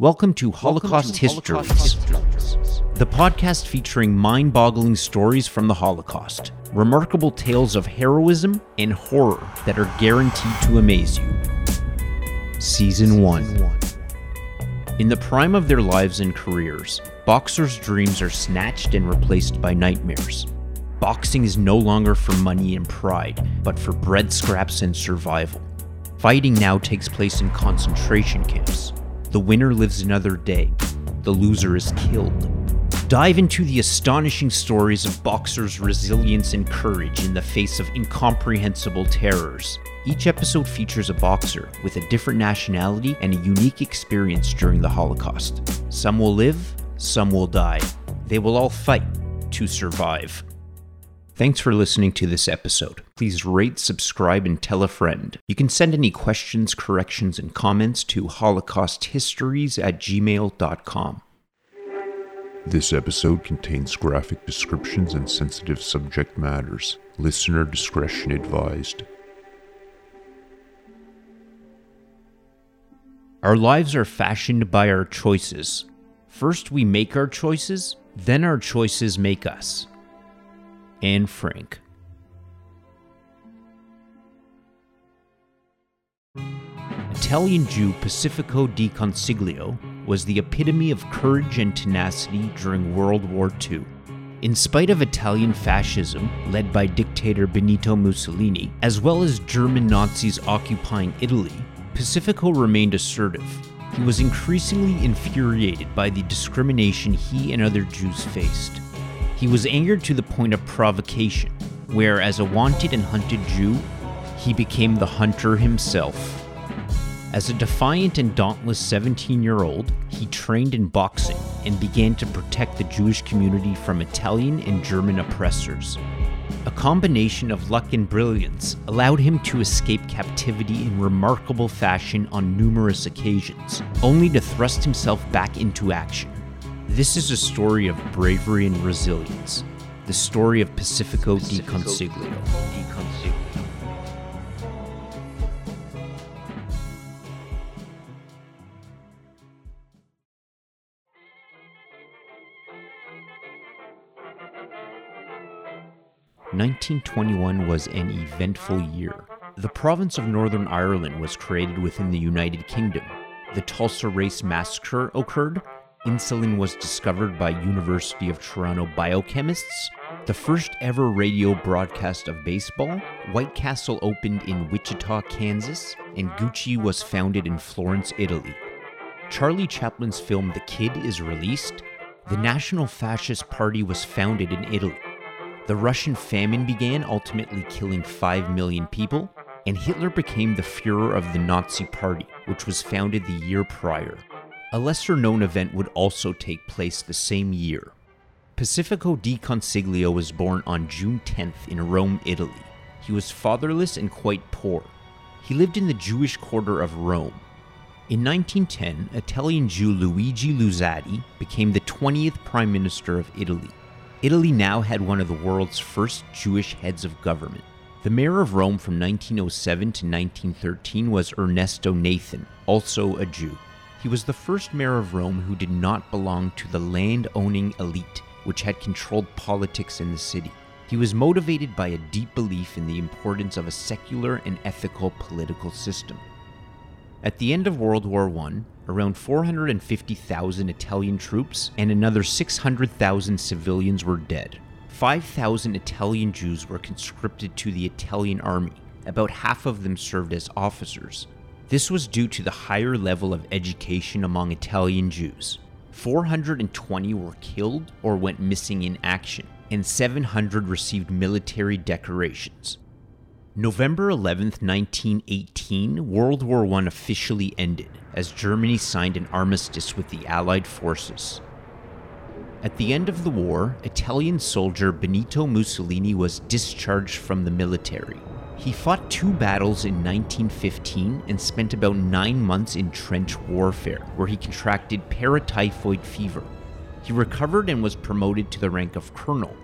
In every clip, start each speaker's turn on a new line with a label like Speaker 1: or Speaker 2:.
Speaker 1: Welcome to Holocaust, Histories, the podcast featuring mind boggling stories from the Holocaust, remarkable tales of heroism and horror that are guaranteed to amaze you. Season 1 In the prime of their lives and careers, boxers' dreams are snatched and replaced by nightmares. Boxing is no longer for money and pride, but for bread scraps and survival. Fighting now takes place in concentration camps. The winner lives another day, the loser is killed. Dive into the astonishing stories of boxers' resilience and courage in the face of incomprehensible terrors. Each episode features a boxer with a different nationality and a unique experience during the Holocaust. Some will live, some will die. They will all fight to survive. Thanks for listening to this episode. Please rate, subscribe, and tell a friend. You can send any questions, corrections, and comments to holocausthistories at gmail.com.
Speaker 2: This episode contains graphic descriptions and sensitive subject matters. Listener discretion advised.
Speaker 1: Our lives are fashioned by our choices. First, we make our choices, then, our choices make us. Anne Frank. Italian Jew Pacifico di Consiglio was the epitome of courage and tenacity during World War II. In spite of Italian fascism, led by dictator Benito Mussolini, as well as German Nazis occupying Italy, Pacifico remained assertive. He was increasingly infuriated by the discrimination he and other Jews faced. He was angered to the point of provocation, where, as a wanted and hunted Jew, he became the hunter himself. As a defiant and dauntless 17 year old, he trained in boxing and began to protect the Jewish community from Italian and German oppressors. A combination of luck and brilliance allowed him to escape captivity in remarkable fashion on numerous occasions, only to thrust himself back into action. This is a story of bravery and resilience, the story of Pacifico, di Consiglio. Consiglio. 1921 was an eventful year. The province of Northern Ireland was created within the United Kingdom. The Tulsa Race Massacre occurred. Insulin was discovered by University of Toronto biochemists. The first ever radio broadcast of baseball. White Castle opened in Wichita, Kansas, and Gucci was founded in Florence, Italy. Charlie Chaplin's film The Kid is released. The National Fascist Party was founded in Italy. The Russian famine began, ultimately killing 5 million people, and Hitler became the Fuhrer of the Nazi Party, which was founded the year prior. A lesser known event would also take place the same year. Pacifico di Consiglio was born on June 10th in Rome, Italy. He was fatherless and quite poor. He lived in the Jewish quarter of Rome. In 1910, Italian Jew Luigi Luzzatti became the 20th Prime Minister of Italy. Italy now had one of the world's first Jewish heads of government. The mayor of Rome from 1907 to 1913 was Ernesto Nathan, also a Jew. He was the first mayor of Rome who did not belong to the land owning elite, which had controlled politics in the city. He was motivated by a deep belief in the importance of a secular and ethical political system. At the end of World War I, around 450,000 Italian troops and another 600,000 civilians were dead. 5,000 Italian Jews were conscripted to the Italian army. About half of them served as officers. This was due to the higher level of education among Italian Jews. 420 were killed or went missing in action, and 700 received military decorations. November 11, 1918, World War I officially ended as Germany signed an armistice with the Allied forces. At the end of the war, Italian soldier Benito Mussolini was discharged from the military. He fought two battles in 1915 and spent about nine months in trench warfare, where he contracted paratyphoid fever. He recovered and was promoted to the rank of colonel.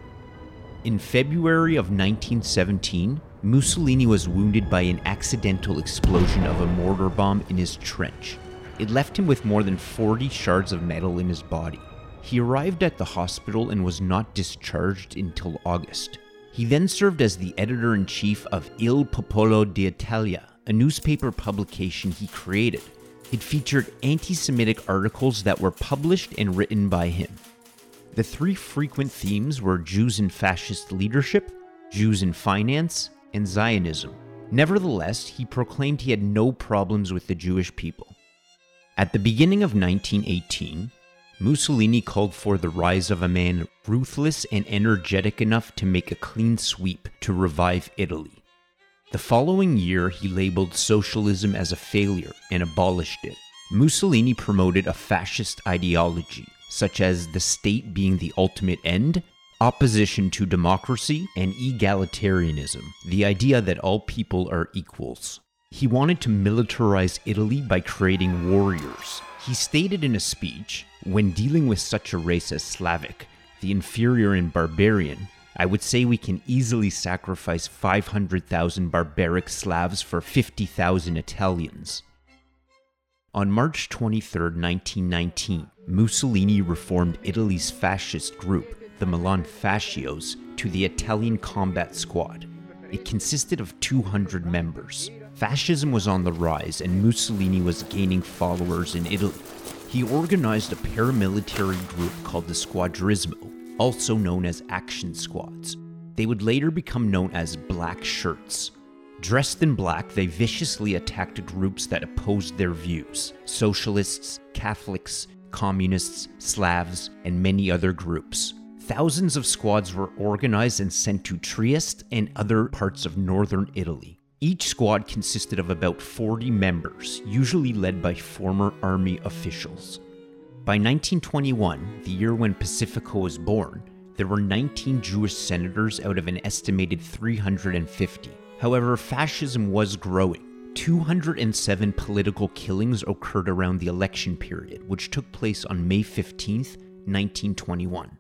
Speaker 1: In February of 1917, Mussolini was wounded by an accidental explosion of a mortar bomb in his trench. It left him with more than 40 shards of metal in his body. He arrived at the hospital and was not discharged until August. He then served as the editor in chief of Il Popolo d'Italia, a newspaper publication he created. It featured anti Semitic articles that were published and written by him. The three frequent themes were Jews in fascist leadership, Jews in finance, and Zionism. Nevertheless, he proclaimed he had no problems with the Jewish people. At the beginning of 1918, Mussolini called for the rise of a man ruthless and energetic enough to make a clean sweep to revive Italy. The following year, he labeled socialism as a failure and abolished it. Mussolini promoted a fascist ideology, such as the state being the ultimate end, opposition to democracy, and egalitarianism, the idea that all people are equals. He wanted to militarize Italy by creating warriors. He stated in a speech when dealing with such a race as Slavic, the inferior and barbarian, I would say we can easily sacrifice 500,000 barbaric Slavs for 50,000 Italians. On March 23, 1919, Mussolini reformed Italy's fascist group, the Milan Fascios, to the Italian Combat Squad. It consisted of 200 members. Fascism was on the rise, and Mussolini was gaining followers in Italy. He organized a paramilitary group called the Squadrismo, also known as action squads. They would later become known as Black Shirts. Dressed in black, they viciously attacked groups that opposed their views socialists, Catholics, communists, Slavs, and many other groups. Thousands of squads were organized and sent to Trieste and other parts of northern Italy. Each squad consisted of about 40 members, usually led by former army officials. By 1921, the year when Pacifico was born, there were 19 Jewish senators out of an estimated 350. However, fascism was growing. 207 political killings occurred around the election period, which took place on May 15, 1921.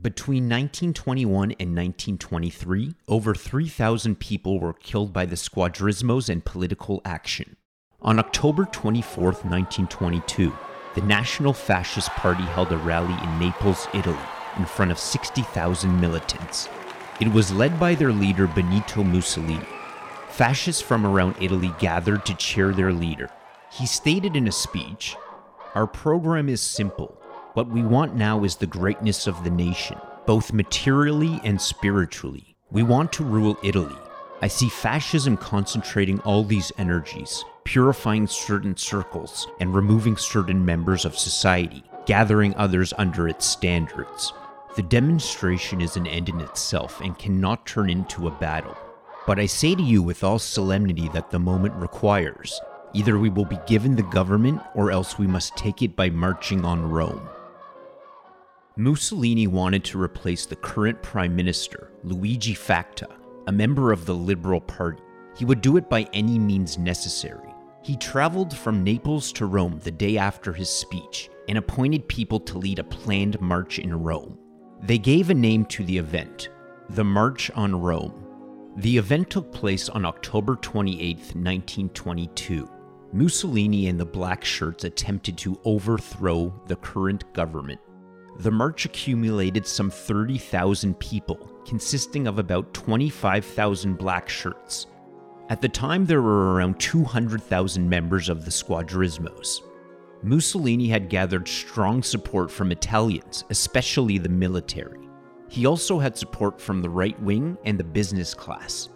Speaker 1: Between 1921 and 1923, over 3,000 people were killed by the squadrismos and political action. On October 24, 1922, the National Fascist Party held a rally in Naples, Italy, in front of 60,000 militants. It was led by their leader Benito Mussolini. Fascists from around Italy gathered to cheer their leader. He stated in a speech Our program is simple what we want now is the greatness of the nation, both materially and spiritually. We want to rule Italy. I see fascism concentrating all these energies, purifying certain circles, and removing certain members of society, gathering others under its standards. The demonstration is an end in itself and cannot turn into a battle. But I say to you with all solemnity that the moment requires. Either we will be given the government or else we must take it by marching on Rome. Mussolini wanted to replace the current prime minister, Luigi Facta, a member of the Liberal Party. He would do it by any means necessary. He traveled from Naples to Rome the day after his speech and appointed people to lead a planned march in Rome. They gave a name to the event the March on Rome. The event took place on October 28, 1922. Mussolini and the Black Shirts attempted to overthrow the current government the march accumulated some 30,000 people, consisting of about 25,000 black shirts. At the time, there were around 200,000 members of the Squadrismos. Mussolini had gathered strong support from Italians, especially the military. He also had support from the right wing and the business class.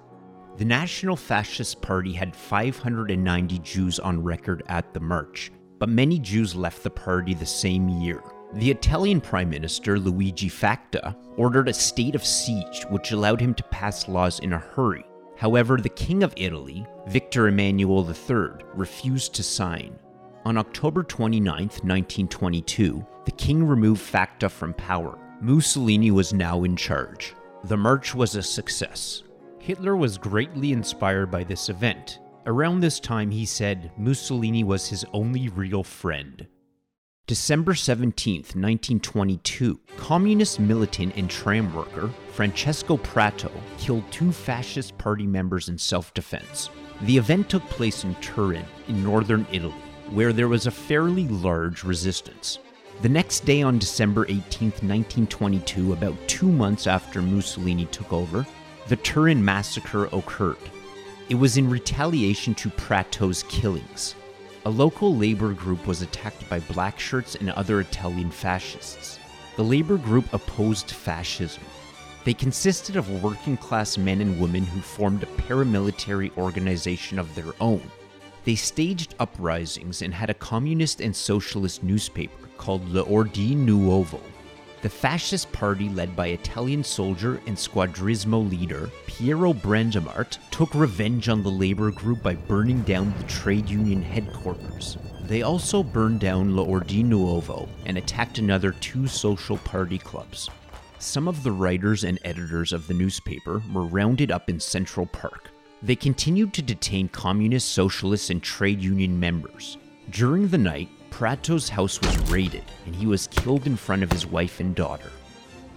Speaker 1: The National Fascist Party had 590 Jews on record at the march, but many Jews left the party the same year. The Italian Prime Minister Luigi Facta ordered a state of siege, which allowed him to pass laws in a hurry. However, the King of Italy, Victor Emmanuel III, refused to sign. On October 29, 1922, the king removed Facta from power. Mussolini was now in charge. The march was a success. Hitler was greatly inspired by this event. Around this time, he said Mussolini was his only real friend. December 17, 1922, communist militant and tram worker Francesco Prato killed two fascist party members in self defense. The event took place in Turin, in northern Italy. where there was a fairly large resistance. The next day, on December 18, 1922, about two months after Mussolini took over, the Turin massacre occurred. It was in retaliation to Prato's killings. A local labor group was attacked by black shirts and other Italian fascists. The labor group opposed fascism. They consisted of working class men and women who formed a paramilitary organization of their own. They staged uprisings and had a communist and socialist newspaper called L'Ordine Nuovo. The fascist party, led by Italian soldier and squadrismo leader Piero Brandamart, took revenge on the labor group by burning down the trade union headquarters. They also burned down L'Ordine Nuovo and attacked another two social party clubs. Some of the writers and editors of the newspaper were rounded up in Central Park. They continued to detain communist, socialist, and trade union members. During the night, Prato's house was raided, and he was killed in front of his wife and daughter.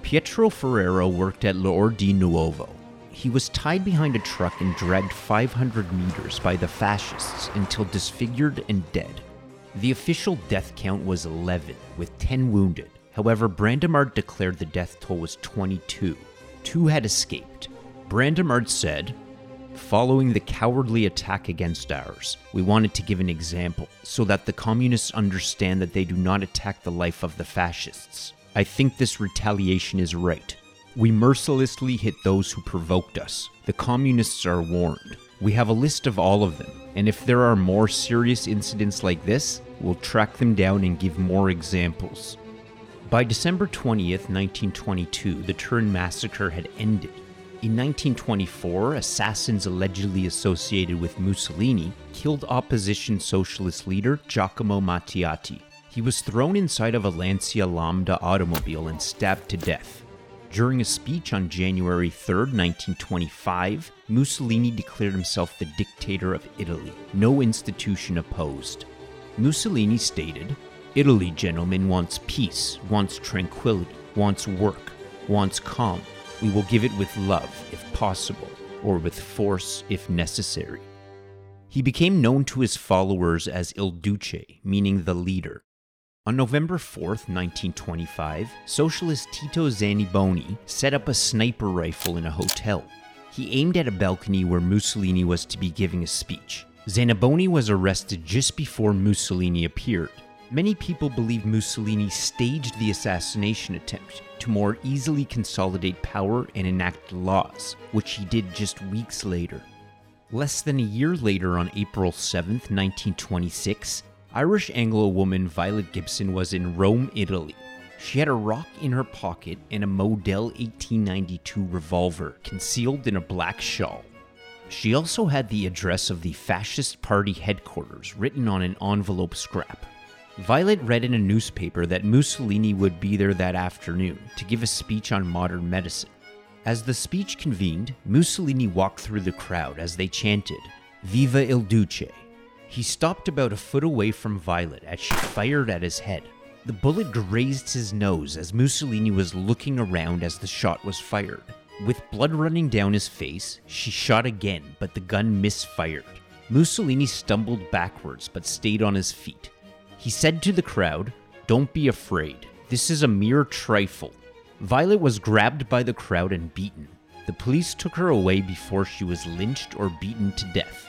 Speaker 1: Pietro Ferrero worked at L'Ordine Nuovo. He was tied behind a truck and dragged 500 meters by the fascists until disfigured and dead. The official death count was 11, with 10 wounded. However, Brandamart declared the death toll was 22. Two had escaped. Brandamart said, Following the cowardly attack against ours, we wanted to give an example so that the communists understand that they do not attack the life of the fascists. I think this retaliation is right. We mercilessly hit those who provoked us. The communists are warned. We have a list of all of them, and if there are more serious incidents like this, we'll track them down and give more examples. By December 20th, 1922, the Turin massacre had ended, in 1924, assassins allegedly associated with Mussolini killed opposition socialist leader Giacomo Matteotti. He was thrown inside of a Lancia Lambda automobile and stabbed to death. During a speech on January 3, 1925, Mussolini declared himself the dictator of Italy, no institution opposed. Mussolini stated, Italy, gentlemen, wants peace, wants tranquility, wants work, wants calm, we will give it with love, if possible, or with force, if necessary. He became known to his followers as Il Duce, meaning the leader. On November 4, 1925, socialist Tito Zaniboni set up a sniper rifle in a hotel. He aimed at a balcony where Mussolini was to be giving a speech. Zaniboni was arrested just before Mussolini appeared. Many people believe Mussolini staged the assassination attempt to more easily consolidate power and enact laws, which he did just weeks later. Less than a year later, on April 7, 1926, Irish Anglo woman Violet Gibson was in Rome, Italy. She had a rock in her pocket and a Model 1892 revolver concealed in a black shawl. She also had the address of the Fascist Party headquarters written on an envelope scrap. Violet read in a newspaper that Mussolini would be there that afternoon to give a speech on modern medicine. As the speech convened, Mussolini walked through the crowd as they chanted, Viva il Duce. He stopped about a foot away from Violet as she fired at his head. The bullet grazed his nose as Mussolini was looking around as the shot was fired. With blood running down his face, she shot again, but the gun misfired. Mussolini stumbled backwards but stayed on his feet. He said to the crowd, Don't be afraid. This is a mere trifle. Violet was grabbed by the crowd and beaten. The police took her away before she was lynched or beaten to death.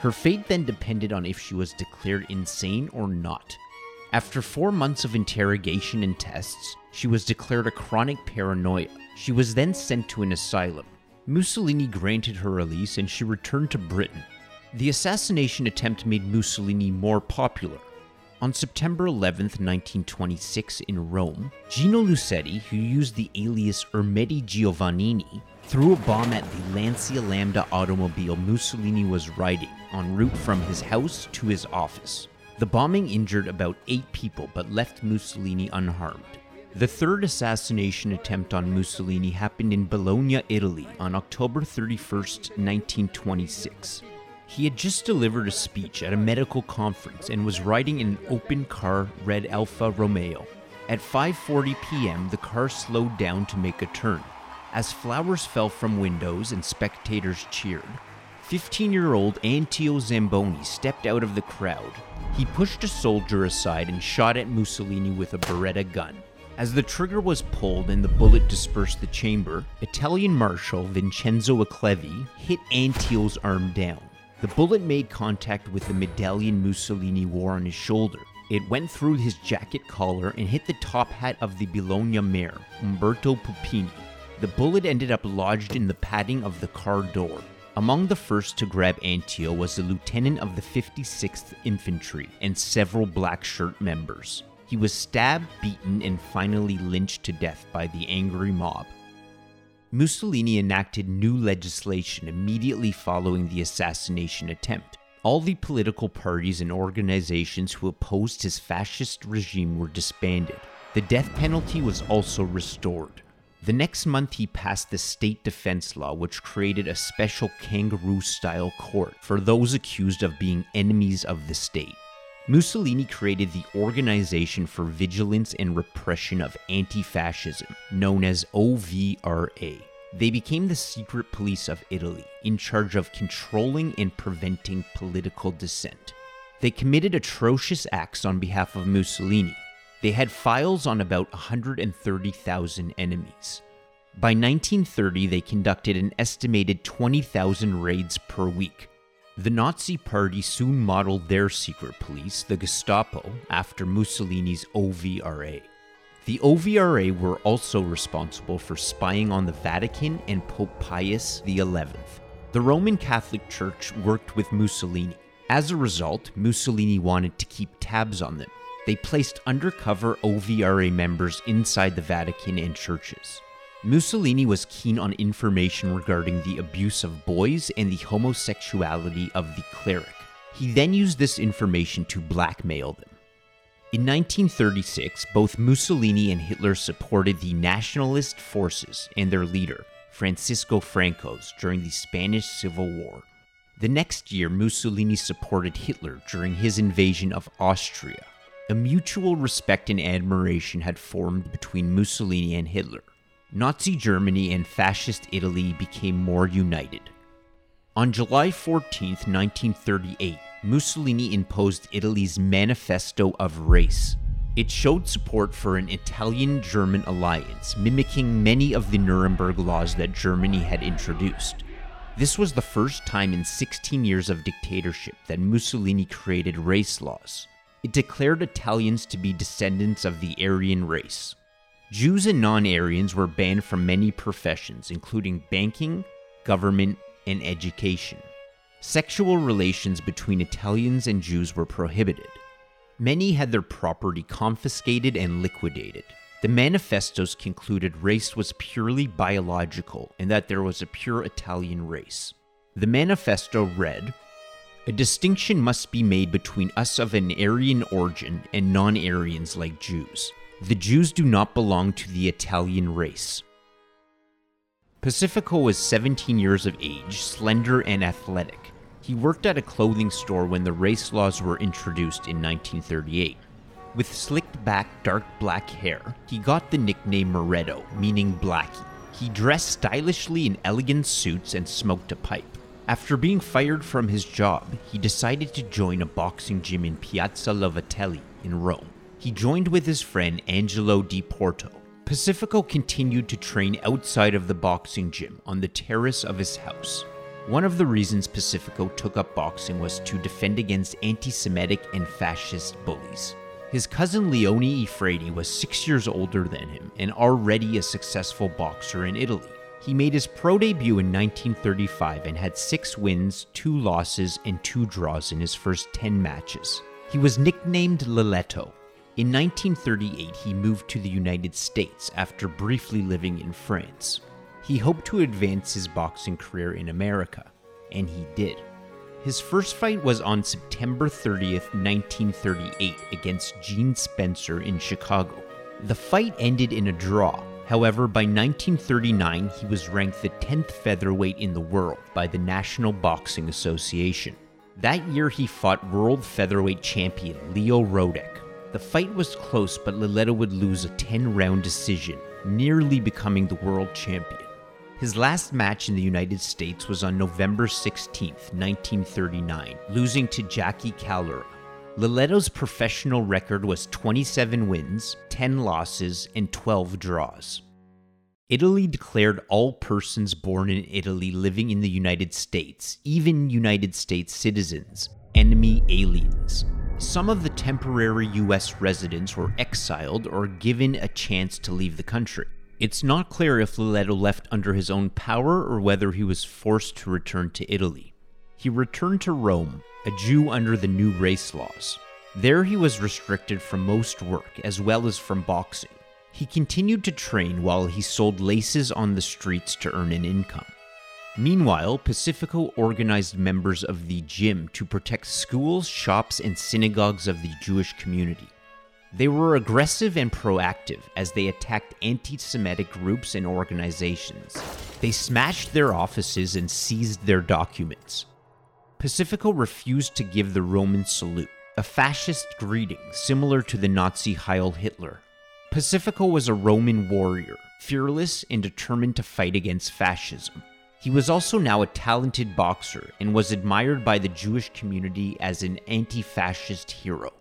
Speaker 1: Her fate then depended on if she was declared insane or not. After four months of interrogation and tests, she was declared a chronic paranoia. She was then sent to an asylum. Mussolini granted her release and she returned to Britain. The assassination attempt made Mussolini more popular. On September 11, 1926, in Rome, Gino Lucetti, who used the alias Ermedi Giovannini, threw a bomb at the Lancia Lambda automobile Mussolini was riding en route from his house to his office. The bombing injured about eight people but left Mussolini unharmed. The third assassination attempt on Mussolini happened in Bologna, Italy on October 31, 1926. He had just delivered a speech at a medical conference and was riding in an open car red Alfa Romeo. At 5:40 p.m., the car slowed down to make a turn. As flowers fell from windows and spectators cheered, 15 year old Anteo Zamboni stepped out of the crowd. He pushed a soldier aside and shot at Mussolini with a Beretta gun. As the trigger was pulled and the bullet dispersed the chamber, Italian Marshal Vincenzo Acclevi hit Anteo's arm down. The bullet made contact with the medallion Mussolini wore on his shoulder. It went through his jacket collar and hit the top hat of the Bologna mayor, Umberto Puppini. The bullet ended up lodged in the padding of the car door. Among the first to grab Anteo was the lieutenant of the 56th Infantry and several black shirt members. He was stabbed, beaten, and finally lynched to death by the angry mob. Mussolini enacted new legislation immediately following the assassination attempt. All the political parties and organizations who opposed his fascist regime were disbanded. The death penalty was also restored. The next month, he passed the state defense law, which created a special kangaroo style court for those accused of being enemies of the state. Mussolini created the Organization for Vigilance and Repression of Anti Fascism, known as OVRA. They became the secret police of Italy, in charge of controlling and preventing political dissent. They committed atrocious acts on behalf of Mussolini. They had files on about 130,000 enemies. By 1930, they conducted an estimated 20,000 raids per week, the Nazi Party soon modeled their secret police, the Gestapo, after Mussolini's OVRA. The OVRA were also responsible for spying on the Vatican and Pope Pius XI. The Roman Catholic Church worked with Mussolini. As a result, Mussolini wanted to keep tabs on them. They placed undercover OVRA members inside the Vatican and churches. Mussolini was keen on information regarding the abuse of boys and the homosexuality of the cleric. He then used this information to blackmail them. In 1936, both Mussolini and Hitler supported the nationalist forces and their leader, Francisco Franco's, during the Spanish Civil War. The next year, Mussolini supported Hitler during his invasion of Austria. A mutual respect and admiration had formed between Mussolini and Hitler. Nazi Germany and Fascist Italy became more united. On July 14, 1938, Mussolini imposed Italy's Manifesto of Race. It showed support for an Italian German alliance, mimicking many of the Nuremberg laws that Germany had introduced. This was the first time in 16 years of dictatorship that Mussolini created race laws. It declared Italians to be descendants of the Aryan race. Jews and non Aryans were banned from many professions, including banking, government, and education. Sexual relations between Italians and Jews were prohibited. Many had their property confiscated and liquidated. The manifestos concluded race was purely biological and that there was a pure Italian race. The manifesto read A distinction must be made between us of an Aryan origin and non Aryans like Jews. The Jews do not belong to the Italian race. Pacifico was 17 years of age, slender and athletic. He worked at a clothing store when the race laws were introduced in 1938. With slicked back, dark black hair, he got the nickname Moretto, meaning Blackie. He dressed stylishly in elegant suits and smoked a pipe. After being fired from his job, he decided to join a boxing gym in Piazza Lovatelli in Rome. He joined with his friend Angelo Di Porto. Pacifico continued to train outside of the boxing gym on the terrace of his house. One of the reasons Pacifico took up boxing was to defend against anti Semitic and fascist bullies. His cousin Leone Efrati was six years older than him and already a successful boxer in Italy. He made his pro debut in 1935 and had six wins, two losses, and two draws in his first 10 matches. He was nicknamed Lelletto in 1938, he moved to the United States after briefly living in France. He hoped to advance his boxing career in America, and he did. His first fight was on September 30th, 1938, against Gene Spencer in Chicago. The fight ended in a draw. However, by 1939, he was ranked the 10th featherweight in the world by the National Boxing Association. That year, he fought world featherweight champion Leo Rodak, the fight was close, but Lelletto would lose a 10 round decision, nearly becoming the world champion. His last match in the United States was on November 16, 1939, losing to Jackie Callura. Lelletto's professional record was 27 wins, 10 losses, and 12 draws. Italy declared all persons born in Italy living in the United States, even United States citizens, enemy aliens. Some of the temporary US residents were exiled or given a chance to leave the country. It's not clear if Lelletto left under his own power or whether he was forced to return to Italy. He returned to Rome, a Jew under the new race laws. There he was restricted from most work as well as from boxing. He continued to train while he sold laces on the streets to earn an income. Meanwhile, Pacifico organized members of the gym to protect schools, shops, and synagogues of the Jewish community. They were aggressive and proactive as they attacked anti Semitic groups and organizations. They smashed their offices and seized their documents. Pacifico refused to give the Roman salute, a fascist greeting similar to the Nazi Heil Hitler. Pacifico was a Roman warrior, fearless and determined to fight against fascism. He was also now a talented boxer and was admired by the Jewish community as an anti fascist hero.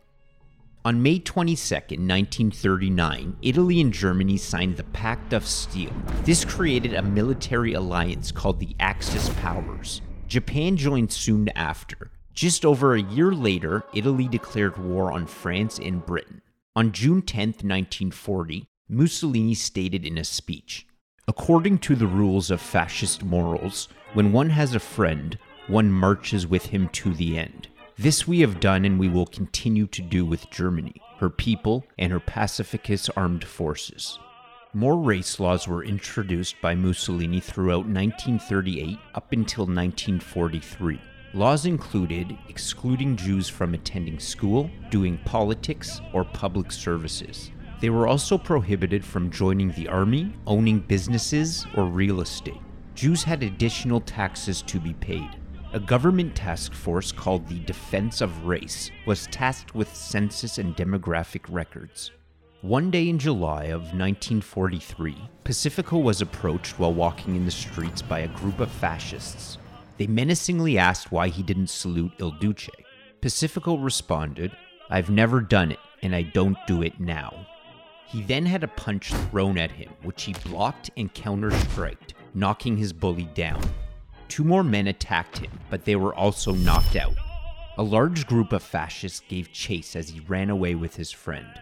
Speaker 1: On May 22, 1939, Italy and Germany signed the Pact of Steel. This created a military alliance called the Axis Powers. Japan joined soon after. Just over a year later, Italy declared war on France and Britain. On June 10, 1940, Mussolini stated in a speech According to the rules of fascist morals, when one has a friend, one marches with him to the end. This we have done and we will continue to do with Germany, her people, and her pacifist armed forces. More race laws were introduced by Mussolini throughout 1938 up until 1943. Laws included excluding Jews from attending school, doing politics, or public services. They were also prohibited from joining the army, owning businesses, or real estate. Jews had additional taxes to be paid. A government task force called the Defense of Race was tasked with census and demographic records. One day in July of 1943, Pacifico was approached while walking in the streets by a group of fascists. They menacingly asked why he didn't salute Il Duce. Pacifico responded, I've never done it, and I don't do it now. He then had a punch thrown at him, which he blocked and counter-striked, knocking his bully down. Two more men attacked him, but they were also knocked out. A large group of fascists gave chase as he ran away with his friend.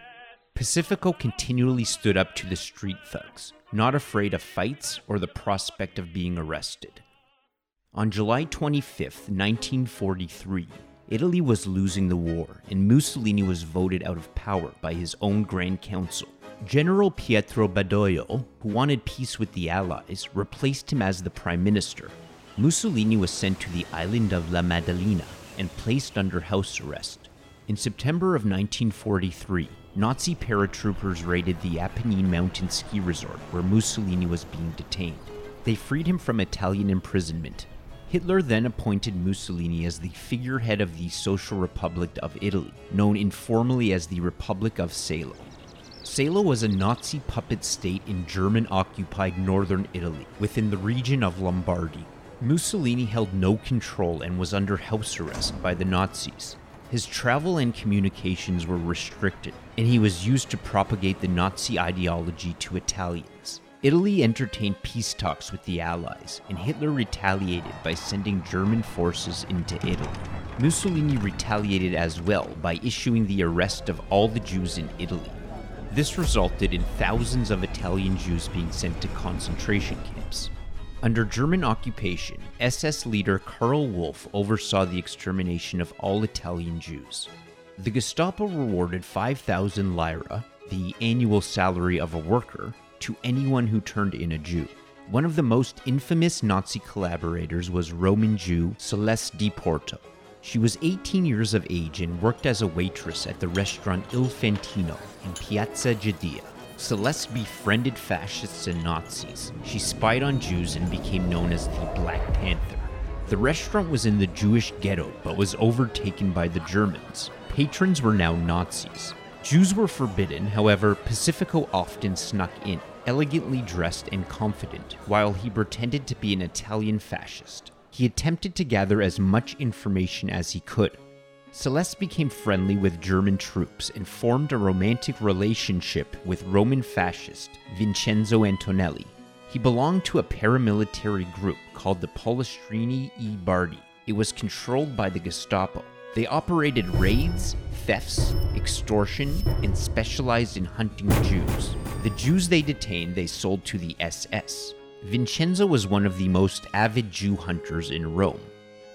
Speaker 1: Pacifico continually stood up to the street thugs, not afraid of fights or the prospect of being arrested. On July 25, 1943, Italy was losing the war, and Mussolini was voted out of power by his own Grand Council. General Pietro Badoglio, who wanted peace with the Allies, replaced him as the prime minister, Mussolini was sent to the island of La Maddalena and placed under house arrest. In September of 1943, Nazi paratroopers raided the Apennine Mountain ski resort where Mussolini was being detained. They freed him from Italian imprisonment. Hitler then appointed Mussolini as the figurehead of the Social Republic of Italy, known informally as the Republic of Salo. Salo was a Nazi puppet state in German occupied northern Italy, within the region of Lombardy. Mussolini held no control and was under house arrest by the Nazis. His travel and communications were restricted, and he was used to propagate the Nazi ideology to Italians. Italy entertained peace talks with the Allies, and Hitler retaliated by sending German forces into Italy. Mussolini retaliated as well by issuing the arrest of all the Jews in Italy. This resulted in thousands of Italian Jews being sent to concentration camps. Under German occupation, SS leader Karl Wolff oversaw the extermination of all Italian Jews. The Gestapo rewarded 5,000 lira, the annual salary of a worker, to anyone who turned in a Jew. One of the most infamous Nazi collaborators was Roman Jew Celeste di Porto. She was 18 years of age and worked as a waitress at the restaurant Il Fantino in Piazza Giudia. Celeste befriended fascists and Nazis. She spied on Jews and became known as the Black Panther. The restaurant was in the Jewish ghetto but was overtaken by the Germans. Patrons were now Nazis. Jews were forbidden, however, Pacifico often snuck in. elegantly dressed and confident, while he pretended to be an Italian fascist. He attempted to gather as much information as he could. Celeste became friendly with German troops and formed a romantic relationship with Roman fascist Vincenzo Antonelli. He belonged to a paramilitary group called the Pollastrini e Bardi. It was controlled by the Gestapo. They operated raids, thefts, extortion, and specialized in hunting Jews. The Jews they detained, they sold to the SS. Vincenzo was one of the most avid Jew hunters in Rome.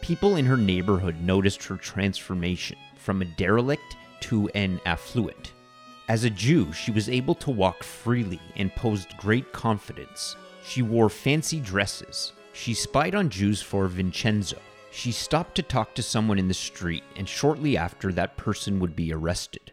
Speaker 1: People in her neighborhood noticed her transformation from a derelict to an affluent. As a Jew, she was able to walk freely and posed great confidence. She wore fancy dresses. She spied on Jews for Vincenzo. She stopped to talk to someone in the street, and shortly after, that person would be arrested.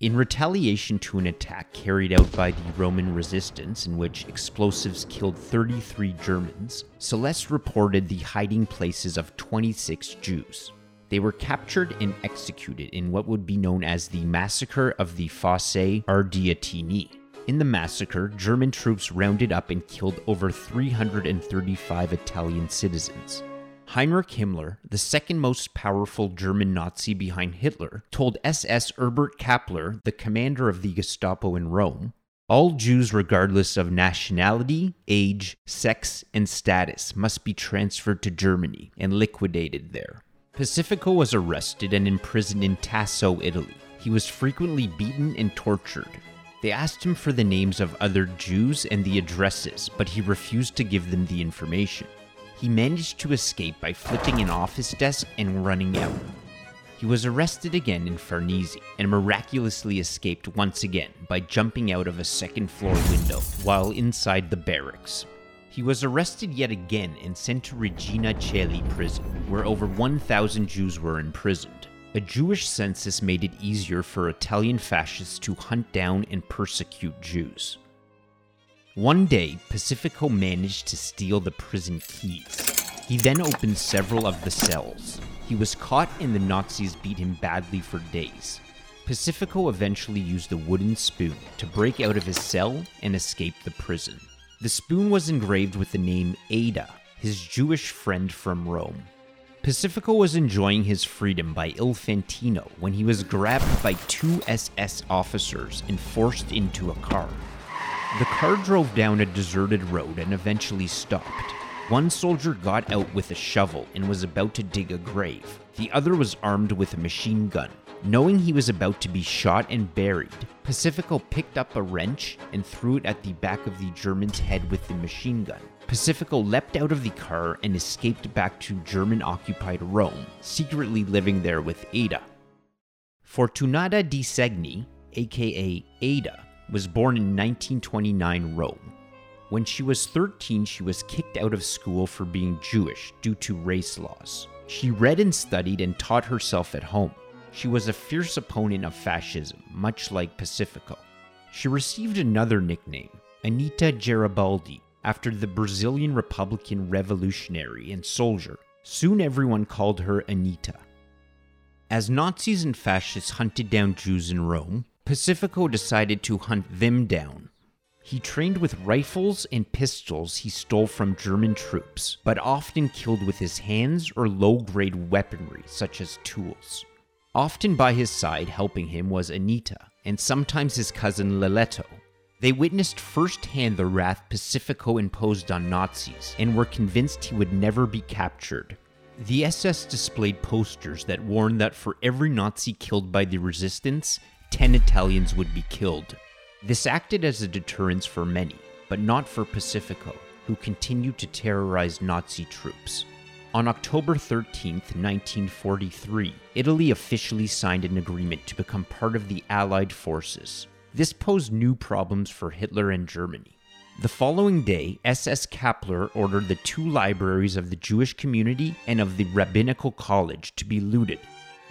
Speaker 1: In retaliation to an attack carried out by the Roman resistance, in which explosives killed 33 Germans, Celeste reported the hiding places of 26 Jews. They were captured and executed in what would be known as the Massacre of the Fosse Ardeatine. In the massacre, German troops rounded up and killed over 335 Italian citizens. Heinrich Himmler, the second most powerful German Nazi behind Hitler, told SS Herbert Kappler, the commander of the Gestapo in Rome, all Jews, regardless of nationality, age, sex, and status, must be transferred to Germany and liquidated there. Pacifico was arrested and imprisoned in Tasso, Italy. He was frequently beaten and tortured. They asked him for the names of other Jews and the addresses, but he refused to give them the information. He managed to escape by flipping an office desk and running out. He was arrested again in Farnese and miraculously escaped once again by jumping out of a second floor window while inside the barracks. He was arrested yet again and sent to Regina Coeli prison, where over 1,000 Jews were imprisoned. A Jewish census made it easier for Italian fascists to hunt down and persecute Jews. One day, Pacifico managed to steal the prison keys. He then opened several of the cells. He was caught and the Nazis beat him badly for days. Pacifico eventually used a wooden spoon to break out of his cell and escape the prison. The spoon was engraved with the name Ada, his Jewish friend from Rome. Pacifico was enjoying his freedom by Il Fantino when he was grabbed by two SS officers and forced into a car. The car drove down a deserted road and eventually stopped. One soldier got out with a shovel and was about to dig a grave. The other was armed with a machine gun. Knowing he was about to be shot and buried, Pacifico picked up a wrench and threw it at the back of the German's head with the machine gun. Pacifico leapt out of the car and escaped back to German occupied Rome, secretly living there with Ada. Fortunata di Segni, aka Ada, was born in 1929 Rome. When she was 13, she was kicked out of school for being Jewish due to race laws. She read and studied and taught herself at home. She was a fierce opponent of fascism, much like Pacifico. She received another nickname, Anita Garibaldi, after the Brazilian Republican revolutionary and soldier. Soon everyone called her Anita. As Nazis and fascists hunted down Jews in Rome, Pacifico decided to hunt them down. He trained with rifles and pistols he stole from German troops, but often killed with his hands or low grade weaponry such as tools. Often by his side helping him was Anita, and sometimes his cousin Lelletto. They witnessed firsthand the wrath Pacifico imposed on Nazis and were convinced he would never be captured. The SS displayed posters that warned that for every Nazi killed by the resistance, 10 Italians would be killed. This acted as a deterrence for many, but not for Pacifico, who continued to terrorize Nazi troops. On October 13, 1943, Italy officially signed an agreement to become part of the Allied forces. This posed new problems for Hitler and Germany. The following day, SS Kappler ordered the two libraries of the Jewish community and of the Rabbinical College to be looted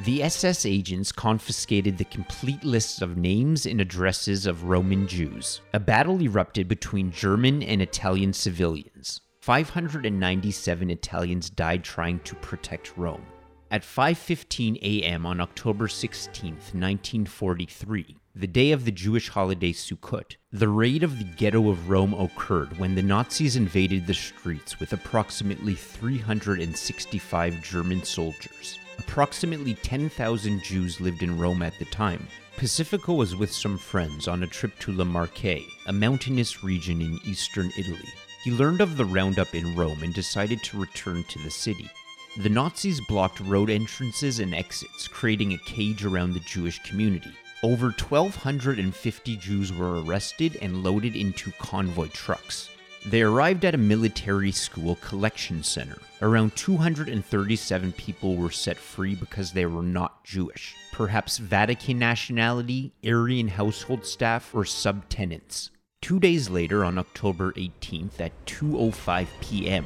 Speaker 1: the SS agents confiscated the complete lists of names and addresses of Roman Jews. A battle erupted between German and Italian civilians. 597 Italians died trying to protect Rome. At 5:15 a.m. on October 16, 1943, the day of the Jewish holiday Sukkot, the raid of the ghetto of Rome occurred when the Nazis invaded the streets with approximately 365 German soldiers. Approximately 10,000 Jews lived in Rome at the time. Pacifico was with some friends on a trip to La Marche, a mountainous region in eastern Italy. He learned of the roundup in Rome and decided to return to the city. The Nazis blocked road entrances and exits, creating a cage around the Jewish community. Over 1,250 Jews were arrested and loaded into convoy trucks. They arrived at a military school collection center. Around 237 people were set free because they were not Jewish, perhaps Vatican nationality, Aryan household staff, or subtenants. Two days later, on October 18th at 2:05 p.m.,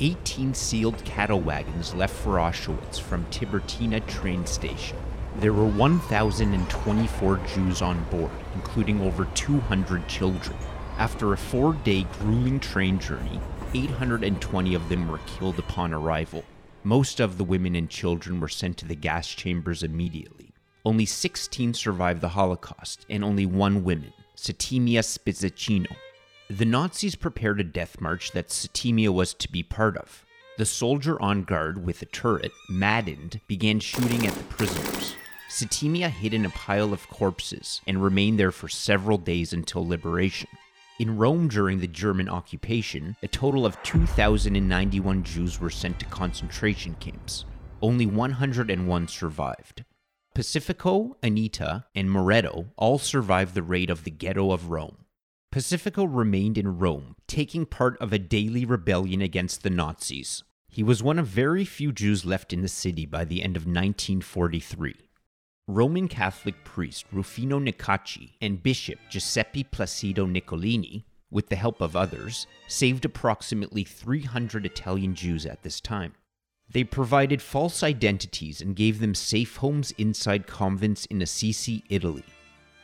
Speaker 1: 18 sealed cattle wagons left for Auschwitz from Tiburtina train station. There were 1,024 Jews on board, including over 200 children. After a four day grueling train journey, 820 of them were killed upon arrival. Most of the women and children were sent to the gas chambers immediately. Only 16 survived the Holocaust, and only one woman, Settimia Spizzichino. The Nazis prepared a death march that Settimia was to be part of. The soldier on guard with a turret, maddened, began shooting at the prisoners. Settimia hid in a pile of corpses and remained there for several days until liberation. In Rome during the German occupation, a total of 2,091 Jews were sent to concentration camps. Only 101 survived. Pacifico, Anita, and Moretto all survived the raid of the ghetto of Rome. Pacifico remained in Rome, taking part of a daily rebellion against the Nazis. He was one of very few Jews left in the city by the end of 1943. Roman Catholic priest Rufino Niccacci and Bishop Giuseppe Placido Nicolini, with the help of others, saved approximately 300 Italian Jews at this time. They provided false identities and gave them safe homes inside convents in Assisi, Italy.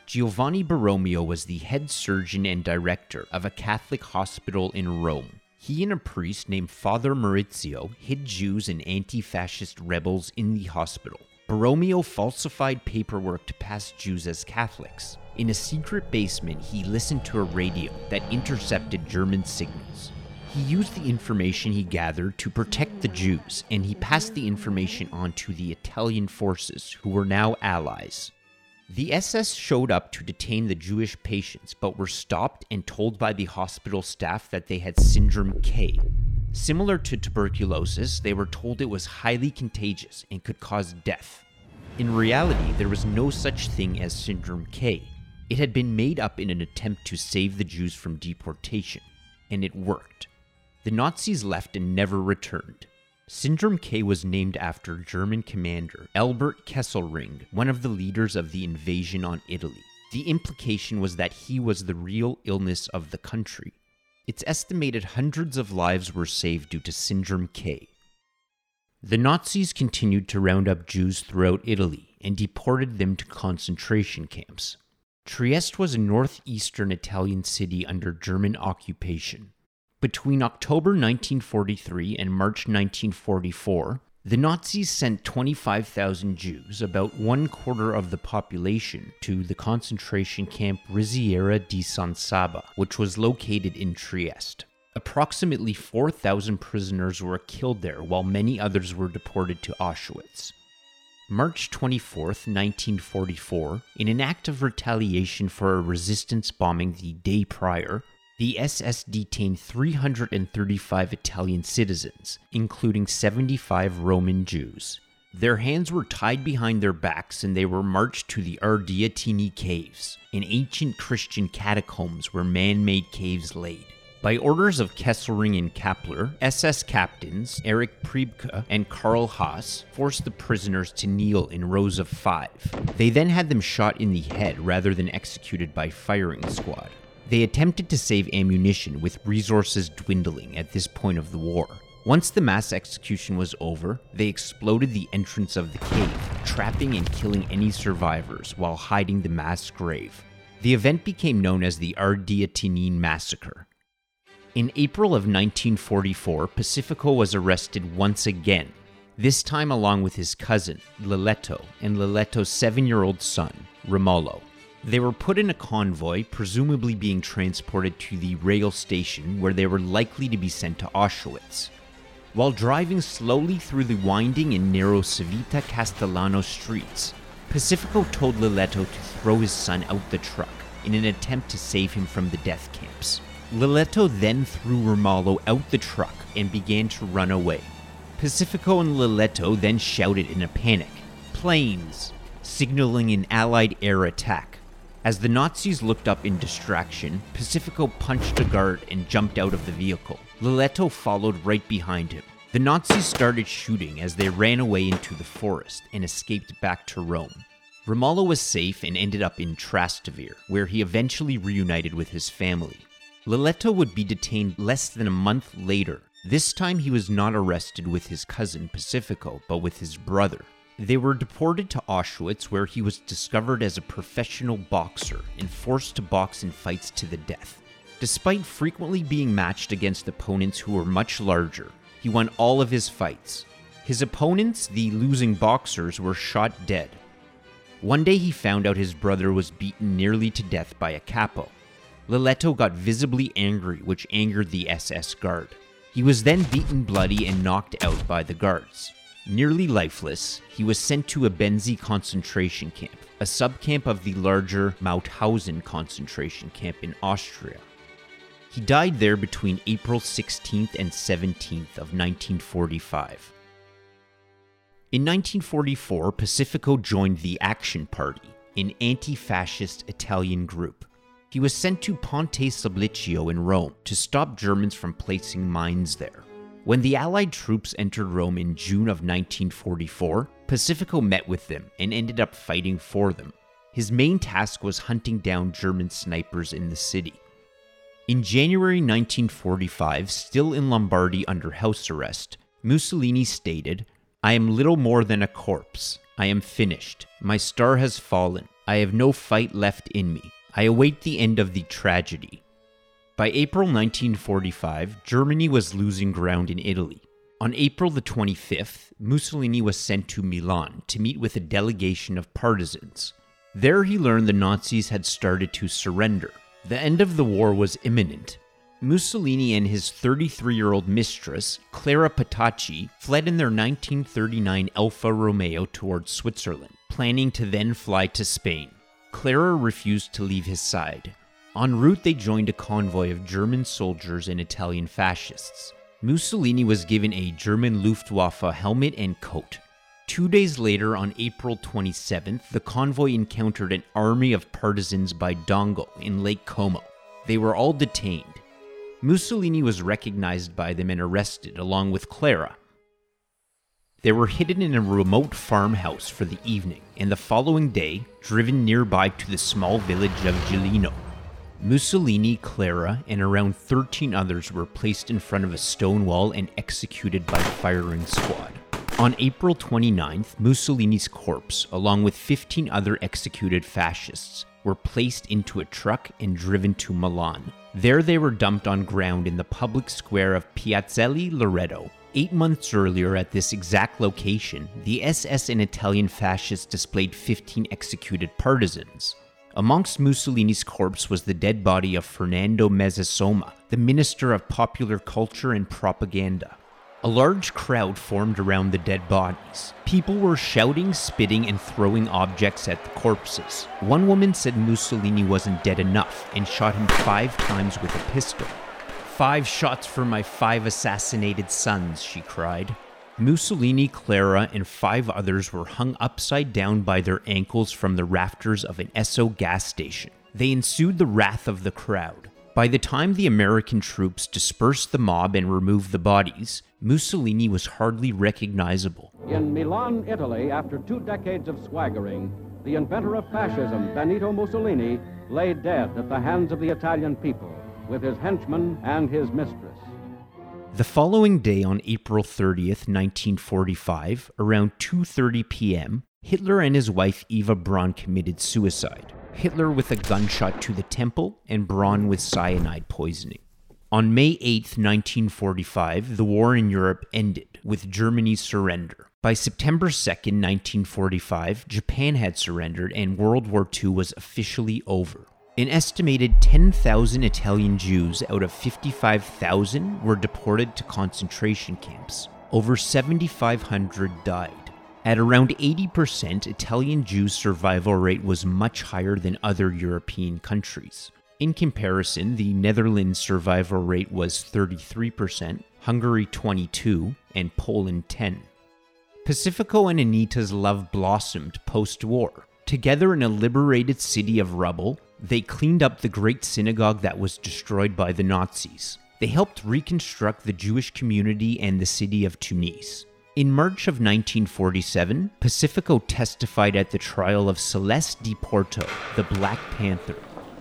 Speaker 1: Giovanni Borromeo was the head surgeon and director of a Catholic hospital in Rome. He and a priest named Father Maurizio hid Jews and anti fascist rebels in the hospital. Borromeo falsified paperwork to pass Jews as Catholics. In a secret basement, he listened to a radio that intercepted German signals. He used the information he gathered to protect the Jews, and he passed the information on to the Italian forces, who were now allies. The SS showed up to detain the Jewish patients, but were stopped and told by the hospital staff that they had Syndrome K, Similar to tuberculosis, they were told it was highly contagious and could cause death. In reality, there was no such thing as Syndrome K. It had been made up in an attempt to save the Jews from deportation, and it worked. The Nazis left and never returned. Syndrome K was named after German commander Albert Kesselring, one of the leaders of the invasion on Italy. The implication was that he was the real illness of the country, it's estimated hundreds of lives were saved due to Syndrome K. The Nazis continued to round up Jews throughout Italy and deported them to concentration camps. Trieste was a northeastern Italian city under German occupation. Between October 1943 and March 1944, the Nazis sent 25,000 Jews, about one quarter of the population, to the concentration camp Risiera di San Saba, which was located in Trieste. Approximately 4,000 prisoners were killed there, while many others were deported to Auschwitz. March 24, 1944, in an act of retaliation for a resistance bombing the day prior, the SS detained 335 Italian citizens, including 75 Roman Jews. Their hands were tied behind their backs and they were marched to the Ardeatine Caves, an ancient Christian catacombs where man made caves laid. By orders of Kesselring and Kappler, SS captains Erich Priebke and Karl Haas forced the prisoners to kneel in rows of five. They then had them shot in the head rather than executed by firing squad. They attempted to save ammunition with resources dwindling at this point of the war. Once the mass execution was over, they exploded the entrance of the cave, trapping and killing any survivors while hiding the mass grave. The event became known as the Ardeatine Massacre. In April of 1944, Pacifico was arrested once again, this time along with his cousin, Lelletto, and Lelletto's seven year old son, Romolo. They were put in a convoy, presumably being transported to the rail station where they were likely to be sent to Auschwitz. While driving slowly through the winding and narrow Civita Castellana streets, Pacifico told Lelletto to throw his son out the truck in an attempt to save him from the death camps. Lelletto then threw Romolo out the truck and began to run away. Pacifico and Lelletto then shouted in a panic, Planes! signaling an Allied air attack. As the Nazis looked up in distraction, Pacifico punched a guard and jumped out of the vehicle. Lelletto followed right behind him. The Nazis started shooting as they ran away into the forest and escaped back to Rome. Romolo was safe and ended up in Trastevere, where he eventually reunited with his family. Lelletto would be detained less than a month later. This time he was not arrested with his cousin Pacifico, but with his brother. They were deported to Auschwitz, where he was discovered as a professional boxer and forced to box in fights to the death. Despite frequently being matched against opponents who were much larger, he won all of his fights. His opponents, the losing boxers, were shot dead. One day he found out his brother was beaten nearly to death by a capo. Lelletto got visibly angry, which angered the SS guard. He was then beaten bloody and knocked out by the guards. Nearly lifeless, he was sent to Ebensee concentration camp, a subcamp of the larger Mauthausen concentration camp in Austria. He died there between April 16th and 17th of 1945. In 1944, Pacifico joined the Action Party, an anti fascist Italian group. He was sent to Ponte Sublicio in Rome to stop Germans from placing mines there. When the Allied troops entered Rome in June of 1944, Pacifico met with them and ended up fighting for them. His main task was hunting down German snipers in the city. In January 1945, still in Lombardy under house arrest, Mussolini stated, I am little more than a corpse. I am finished. My star has fallen. I have no fight left in me. I await the end of the tragedy. By April 1945, Germany was losing ground in Italy. On April the 25th, Mussolini was sent to Milan to meet with a delegation of partisans. There he learned the Nazis had started to surrender. The end of the war was imminent. Mussolini and his 33 year old mistress, Clara Petacci, fled in their 1939 Alfa Romeo towards Switzerland, planning to then fly to Spain. Clara refused to leave his side. En route, they joined a convoy of German soldiers and Italian fascists. Mussolini was given a German Luftwaffe helmet and coat. Two days later, on April 27th, the convoy encountered an army of partisans by Dongo in Lake Como. They were all detained. Mussolini was recognized by them and arrested, along with Clara, they were hidden in a remote farmhouse for the evening, and the following day, driven nearby to the small village of Giulino. Mussolini, Clara, and around 13 others were placed in front of a stone wall and executed by firing squad. On April 29th, Mussolini's corpse, along with 15 other executed fascists, were placed into a truck and driven to Milan. There they were dumped on ground in the public square of Piazzale Loreto, Eight months earlier, at this exact location, the SS and Italian fascists displayed 15 executed partisans. Amongst Mussolini's corpse was the dead body of Fernando Mezzasoma, the Minister of Popular Culture and Propaganda. A large crowd formed around the dead bodies. People were shouting, spitting, and throwing objects at the corpses. One woman said Mussolini wasn't dead enough and shot him five times with a pistol. Five shots for my five assassinated sons, she cried. Mussolini, Clara, and five others were hung upside down by their ankles from the rafters of an Esso gas station. They ensued the wrath of the crowd. By the time the American troops dispersed the mob and removed the bodies, Mussolini was hardly recognizable.
Speaker 3: In Milan, Italy, after two decades of swaggering, the inventor of fascism, Benito Mussolini, lay dead at the hands of the Italian people with his henchmen and his mistress.
Speaker 1: The following day on April 30th, 1945, around 2:30 p.m., Hitler and his wife Eva Braun committed suicide. Hitler with a gunshot to the temple and Braun with cyanide poisoning. On May 8, 1945, the war in Europe ended with Germany's surrender. By September 2nd, 1945, Japan had surrendered and World War II was officially over. An estimated 10,000 Italian Jews out of 55,000 were deported to concentration camps. Over 7,500 died. At around 80%, Italian Jews' survival rate was much higher than other European countries. In comparison, the Netherlands' survival rate was 33%, Hungary 22, and Poland 10. Pacifico and Anita's love blossomed post war. Together in a liberated city of rubble, they cleaned up the great synagogue that was destroyed by the Nazis. They helped reconstruct the Jewish community and the city of Tunis. In March of 1947, Pacifico testified at the trial of Celeste Di Porto, the Black Panther.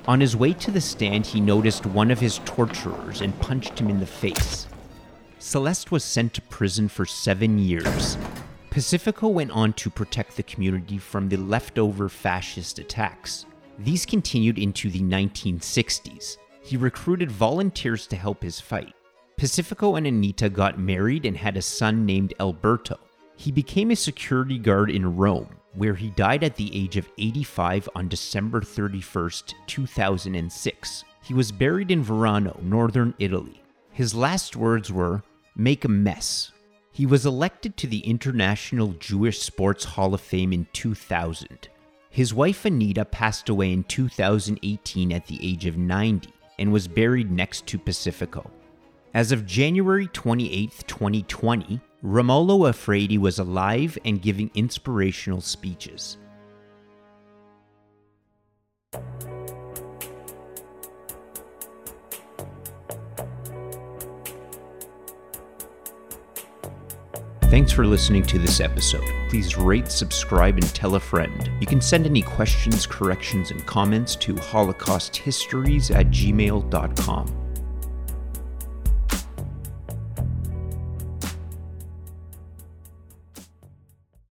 Speaker 1: On his way to the stand, he noticed one of his torturers and punched him in the face. Celeste was sent to prison for seven years. Pacifico went on to protect the community from the leftover fascist attacks. These continued into the 1960s. He recruited volunteers to help his fight. Pacifico and Anita got married and had a son named Alberto. He became a security guard in Rome, where he died at the age of 85 on December 31st, 2006. He was buried in Verano, northern Italy. His last words were, Make a mess. He was elected to the International Jewish Sports Hall of Fame in 2000. His wife Anita passed away in 2018 at the age of 90 and was buried next to Pacifico. As of January 28, 2020, Romolo Efrati was alive and giving inspirational speeches. For listening to this episode. Please rate, subscribe, and tell a friend. You can send any questions, corrections, and comments to holocausthistories at gmail.com.